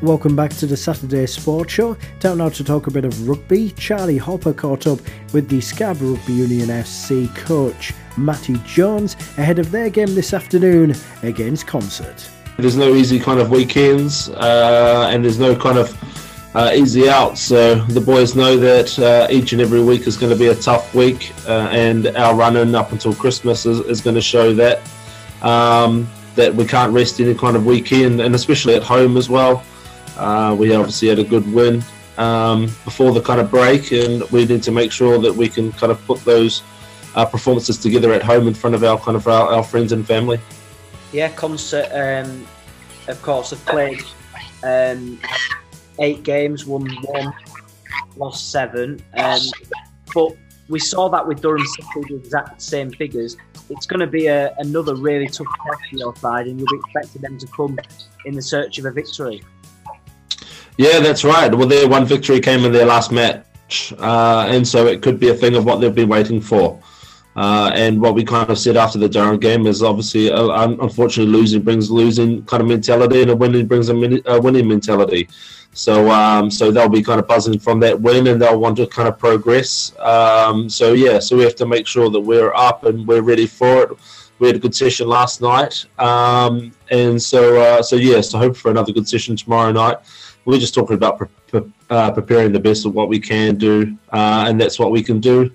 Welcome back to the Saturday Sports Show. Down now to talk a bit of rugby. Charlie Hopper caught up with the Scarborough Rugby Union FC coach Matty Jones ahead of their game this afternoon against Consett. There's no easy kind of weekends, uh, and there's no kind of uh, easy out. So the boys know that uh, each and every week is going to be a tough week, uh, and our run-in up until Christmas is, is going to show that um, that we can't rest any kind of weekend, and especially at home as well. Uh, we obviously had a good win um, before the kind of break, and we need to make sure that we can kind of put those uh, performances together at home in front of our kind of our, our friends and family. Yeah, Consett, um, of course, have played um, eight games, won one, lost seven. Um, but we saw that with Durham City, the exact same figures. It's going to be a, another really tough test for your side, and you'll be expecting them to come in the search of a victory. Yeah, that's right. Well, their one victory came in their last match, uh, and so it could be a thing of what they've been waiting for. Uh, and what we kind of said after the Durham game is obviously, uh, unfortunately, losing brings losing kind of mentality, and a winning brings a, a winning mentality. So, um, so they'll be kind of buzzing from that win, and they'll want to kind of progress. Um, so, yeah, so we have to make sure that we're up and we're ready for it. We had a good session last night, um, and so, uh, so yeah, so hope for another good session tomorrow night we're just talking about pre- uh, preparing the best of what we can do, uh, and that's what we can do.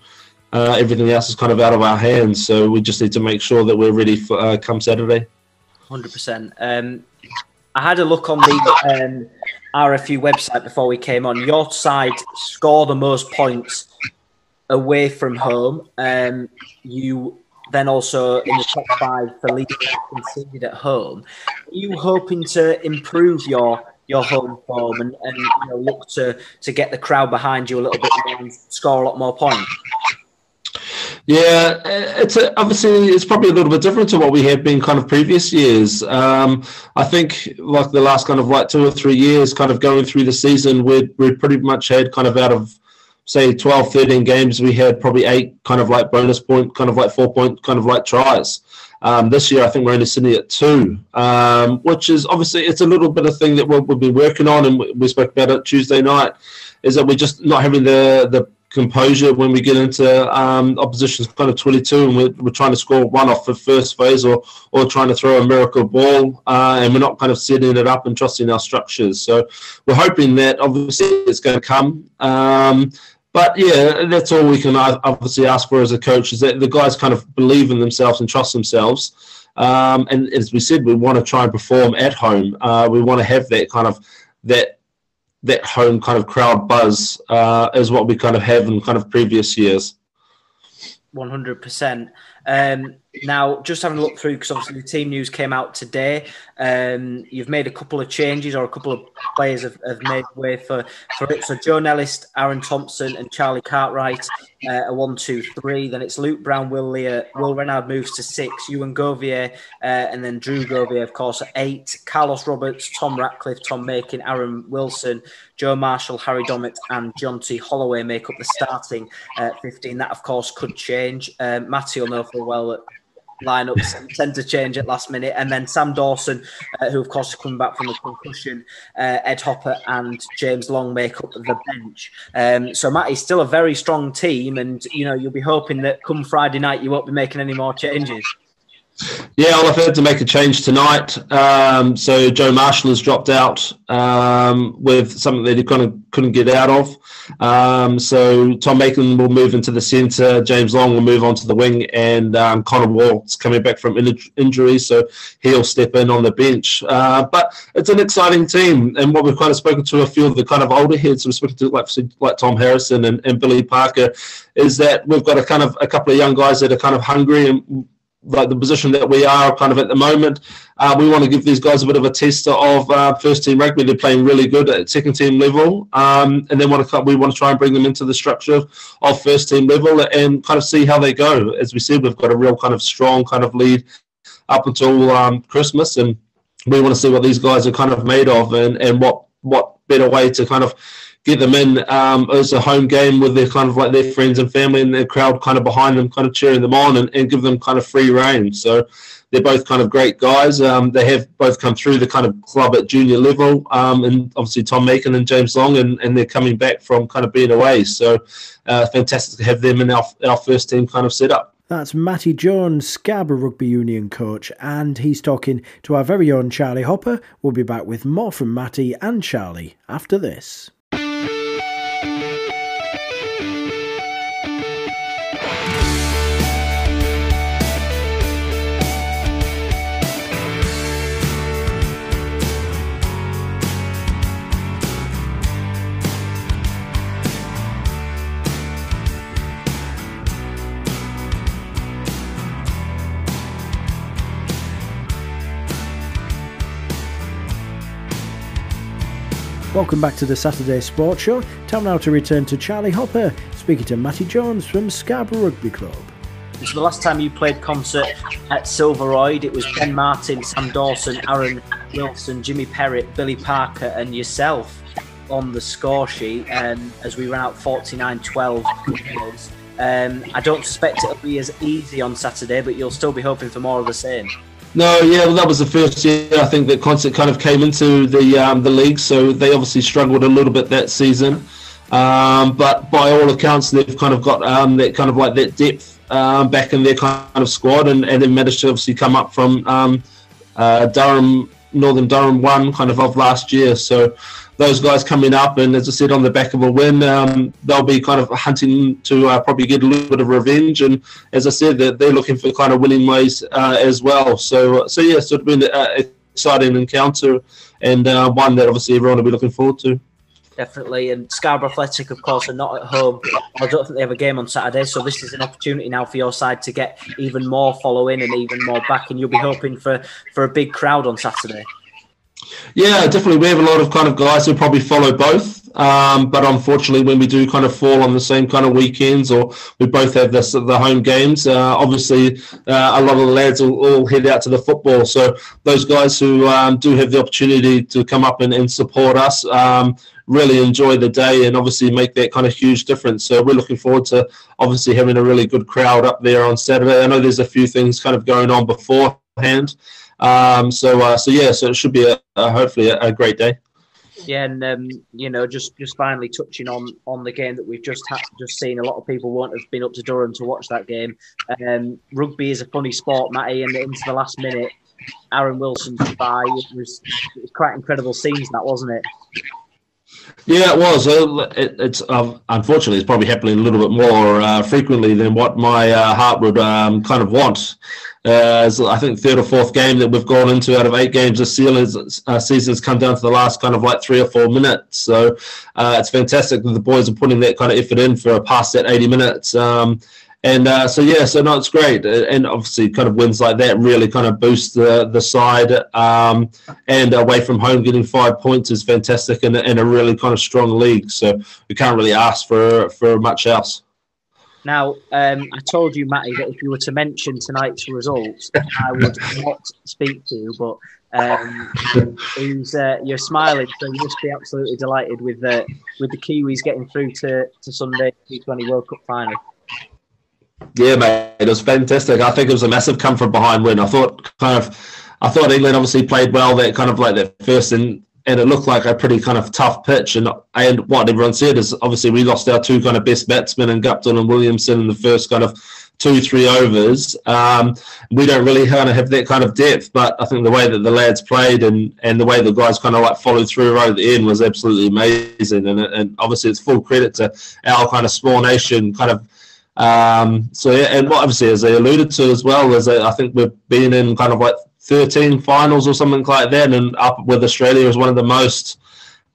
Uh, everything else is kind of out of our hands, so we just need to make sure that we're ready for uh, come Saturday. Hundred um, percent. I had a look on the um, RFU website before we came on. Your side score the most points away from home. Um, you then also in the top five for league conceded at home. Are you hoping to improve your your home form and, and you know, look to, to get the crowd behind you a little bit and score a lot more points? Yeah, it's a, obviously it's probably a little bit different to what we have been kind of previous years. Um, I think like the last kind of like two or three years, kind of going through the season, we we pretty much had kind of out of say 12, 13 games, we had probably eight kind of like bonus point, kind of like four point, kind of like tries. Um, this year, I think we're only sitting at two, um, which is obviously it's a little bit of thing that we'll, we'll be working on, and we, we spoke about it Tuesday night. Is that we're just not having the the composure when we get into um, opposition's kind of 22 and we're, we're trying to score one off the first phase or or trying to throw a miracle ball uh, and we're not kind of setting it up and trusting our structures. So we're hoping that obviously it's going to come. Um, but yeah, that's all we can obviously ask for as a coach is that the guys kind of believe in themselves and trust themselves. Um, and as we said, we want to try and perform at home. Uh, we want to have that kind of that that home kind of crowd buzz uh, is what we kind of have in kind of previous years. One hundred percent. Now, just having a look through because obviously the team news came out today. Um, you've made a couple of changes, or a couple of players have, have made way for, for it. So, Joe Nellis, Aaron Thompson, and Charlie Cartwright uh, a one, two, three. Then it's Luke Brown, Will Lear, Will Renard moves to six, Ewan Govier, uh, and then Drew Govier, of course, at eight. Carlos Roberts, Tom Ratcliffe, Tom Makin, Aaron Wilson, Joe Marshall, Harry Dommett, and John T. Holloway make up the starting uh, 15. That, of course, could change. Um, Matty will know full well that lineups tend to change at last minute. And then Sam Dawson, uh, who of course is coming back from the concussion, uh, Ed Hopper and James Long make up the bench. Um, so Matt is still a very strong team, and you know you'll be hoping that come Friday night you won't be making any more changes. Yeah, I've had to make a change tonight. Um, so Joe Marshall has dropped out um, with something that he kind of couldn't get out of. Um, so Tom Makin will move into the centre. James Long will move onto the wing, and um, Connor Wall's coming back from in- injury, so he'll step in on the bench. Uh, but it's an exciting team, and what we've kind of spoken to a few of the kind of older heads, we've spoken to like like Tom Harrison and, and Billy Parker, is that we've got a kind of a couple of young guys that are kind of hungry and like the position that we are kind of at the moment. Uh, we want to give these guys a bit of a tester of uh, first team rugby. They're playing really good at second team level, um, and then want to we want to try and bring them into the structure of first team level and kind of see how they go. As we said, we've got a real kind of strong kind of lead up until um, Christmas, and we want to see what these guys are kind of made of, and and what what better way to kind of get them in um, as a home game with their kind of like their friends and family and their crowd kind of behind them, kind of cheering them on and, and give them kind of free reign. So they're both kind of great guys. Um, they have both come through the kind of club at junior level, um, and obviously Tom Makin and James Long, and, and they're coming back from kind of being away. So uh, fantastic to have them in our, our first team kind of set up. That's Matty Jones, Scarborough Rugby Union coach, and he's talking to our very own Charlie Hopper. We'll be back with more from Matty and Charlie after this. Welcome back to the Saturday Sports Show. Time now to return to Charlie Hopper, speaking to Matty Jones from Scarborough Rugby Club. So the last time you played Consett at Silver Royd, it was Ben Martin, Sam Dawson, Aaron Wilson, Jimmy Perrett, Billy Parker, and yourself on the score sheet um, as we ran out 49-12. Um, I don't suspect it'll be as easy on Saturday, but you'll still be hoping for more of the same. No, yeah, well, that was the first year I think that Consett kind of came into the um, the league, so they obviously struggled a little bit that season. Um, but by all accounts, they've kind of got um, that kind of like that depth um, back in their kind of squad, and, and they managed to obviously come up from um, uh, Durham, Northern Durham one kind of of last year. So those guys coming up, and as I said, on the back of a win, um, they'll be kind of hunting to uh, probably get a little bit of revenge. And as I said, they're, they're looking for kind of winning ways uh, as well. So, so yeah, so it's been an exciting encounter and uh, one that obviously everyone will be looking forward to. Definitely, and Scarborough Athletic, of course, are not at home. I don't think they have a game on Saturday, so this is an opportunity now for your side to get even more following and even more back, and you'll be hoping for for a big crowd on Saturday. Yeah, definitely. We have a lot of kind of guys who probably follow both. Um, but unfortunately, when we do kind of fall on the same kind of weekends, or we both have this the home games, uh, obviously uh, a lot of the lads will all head out to the football. So those guys who um, do have the opportunity to come up and, and support us um, really enjoy the day and obviously make that kind of huge difference. So we're looking forward to obviously having a really good crowd up there on Saturday. I know there's a few things kind of going on beforehand. Um, so, uh, so yeah, so it should be a, a hopefully a, a, great day. Yeah, and um, you know, just just finally touching on on the game that we've just had, just seen. A lot of people won't have been up to Durham to watch that game. Um, rugby is a funny sport, Matty, and into the last minute, Aaron Wilson's by. It was, it was quite incredible scenes, that wasn't it? Yeah, it was. It, it's uh, unfortunately it's probably happening a little bit more uh, frequently than what my uh, heart would um, kind of want. Uh, I think third or fourth game that we've gone into out of eight games this uh, season's come down to the last kind of like three or four minutes. So uh, it's fantastic that the boys are putting that kind of effort in for a past that 80 minutes. Um, and uh, so yeah, so no, it's great, and obviously, kind of wins like that really kind of boost the the side. Um, and away from home, getting five points is fantastic, and, and a really kind of strong league. So we can't really ask for for much else. Now, um, I told you, Matty, that if you were to mention tonight's results, I would not speak to you. But um, uh, you're smiling, so you must be absolutely delighted with the with the Kiwis getting through to to Sunday T20 World Cup final. Yeah, mate, it was fantastic. I think it was a massive come from behind win. I thought kind of, I thought England obviously played well. That kind of like that first and and it looked like a pretty kind of tough pitch. And and what everyone said is obviously we lost our two kind of best batsmen in Guptill and Williamson in the first kind of two three overs. Um, we don't really kind of have that kind of depth, but I think the way that the lads played and and the way the guys kind of like followed through right at the end was absolutely amazing. And and obviously it's full credit to our kind of small nation kind of. Um, so yeah, and what obviously as they alluded to as well is I think we've been in kind of like 13 finals or something like that, and up with Australia as one of the most.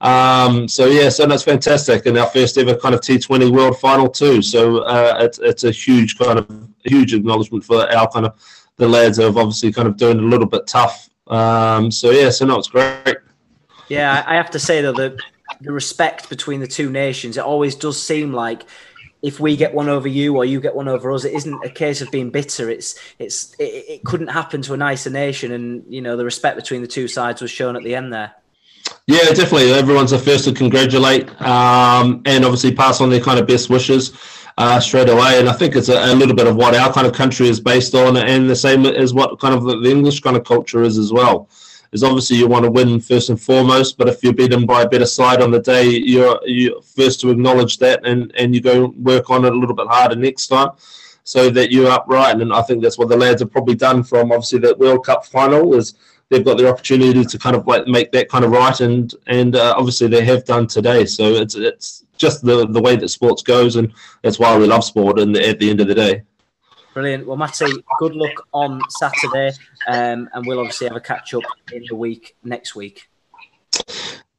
Um, so yeah, so that's fantastic, and our first ever kind of T20 World Final too. So uh, it's it's a huge kind of huge acknowledgement for our kind of the lads who have obviously kind of doing a little bit tough. Um, so yeah, so no, it's great. Yeah, I have to say though the the respect between the two nations, it always does seem like if we get one over you or you get one over us, it isn't a case of being bitter. It's it's it, it, couldn't happen to a nicer nation, and you know the respect between the two sides was shown at the end there. Yeah, definitely. Everyone's the first to congratulate um, and obviously pass on their kind of best wishes. uh, straight away. And I think it's a, a, little bit of what our kind of country is based on, and the same as what kind of the English kind of culture is as well. Is obviously you want to win first and foremost, but if you're beaten by a better side on the day, you're you first to acknowledge that, and and you go work on it a little bit harder next time so that you're upright. And I think that's what the lads have probably done from obviously that World Cup final is they've got the opportunity to kind of like make that kind of right, and and uh, obviously they have done today. So it's it's just the the way that sports goes, and that's why we love sport. And at the end of the day. Brilliant. Well, Matty, good luck on Saturday, um, and we'll obviously have a catch up in the week next week.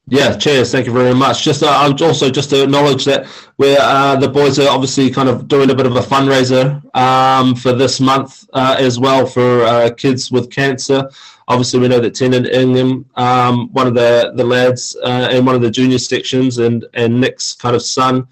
Yeah, cheers. Thank you very much. Just uh, also just to acknowledge that we're uh, the boys are obviously kind of doing a bit of a fundraiser um, for this month uh, as well for uh, kids with cancer. Obviously, we know that Tiernan Ingham, um, one of the the lads uh, in one of the junior sections, and and Nick's kind of son,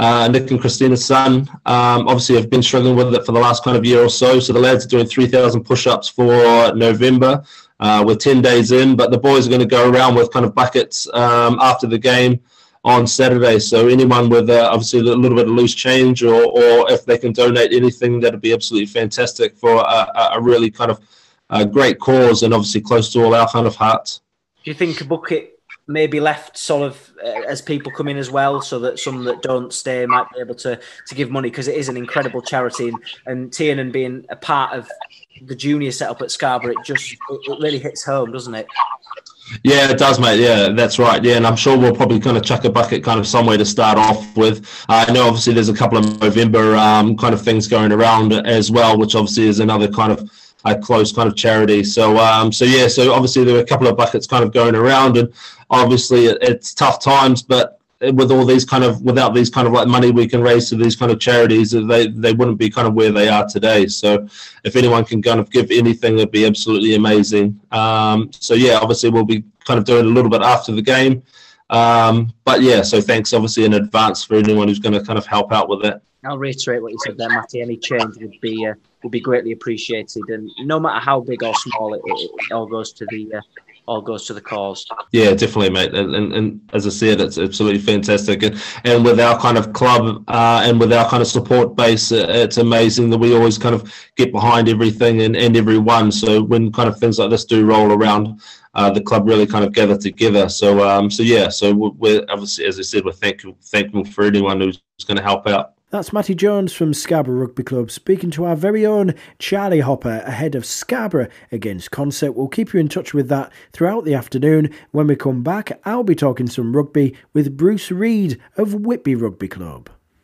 uh, Nick and Christina's son, um, obviously have been struggling with it for the last kind of year or so. So the lads are doing three thousand push-ups for November. Uh, we're 10 days in, but the boys are going to go around with kind of buckets um, after the game on Saturday. So anyone with uh, obviously a little bit of loose change or, or if they can donate anything, that'd be absolutely fantastic for a, a really kind of a great cause and obviously close to all our kind of hearts. Do you think a bucket may be left sort of uh, as people come in as well, so that some that don't stay might be able to to give money because it is an incredible charity and, and Tiernan being a part of the junior setup at Scarborough, it just it really hits home, doesn't it? Yeah, it does, mate. Yeah, that's right. Yeah, and I'm sure we'll probably kind of chuck a bucket kind of somewhere to start off with. I know obviously there's a couple of November um, kind of things going around as well, which obviously is another kind of a close kind of charity. So, um, so yeah, so obviously there were a couple of buckets kind of going around, and obviously it, it's tough times, but with all these kind of without these kind of like money we can raise to these kind of charities, they they wouldn't be kind of where they are today. So if anyone can kind of give anything, it'd be absolutely amazing. Um, so yeah, obviously we'll be kind of doing a little bit after the game. Um, but yeah, so thanks obviously in advance for anyone who's going to kind of help out with it. I'll reiterate what you said there, Matty. Any change would be uh, would be greatly appreciated, and no matter how big or small, it, it all goes to the uh, all goes to the cause. Yeah, definitely, mate. And, and, and, as I said, it's absolutely fantastic. And, and with our kind of club uh, and with our kind of support base, uh, it's amazing that we always kind of get behind everything and, and everyone. So when kind of things like this do roll around, uh, the club really kind of gather together. So um, so yeah, so we're obviously, as I said, we're thankful thankful for anyone who's going to help out. That's Matty Jones from Scarborough Rugby Club speaking to our very own Charlie Hopper ahead of Scarborough against Consett. We'll keep you in touch with that throughout the afternoon. When we come back, I'll be talking some rugby with Bruce Reid of Whitby Rugby Club.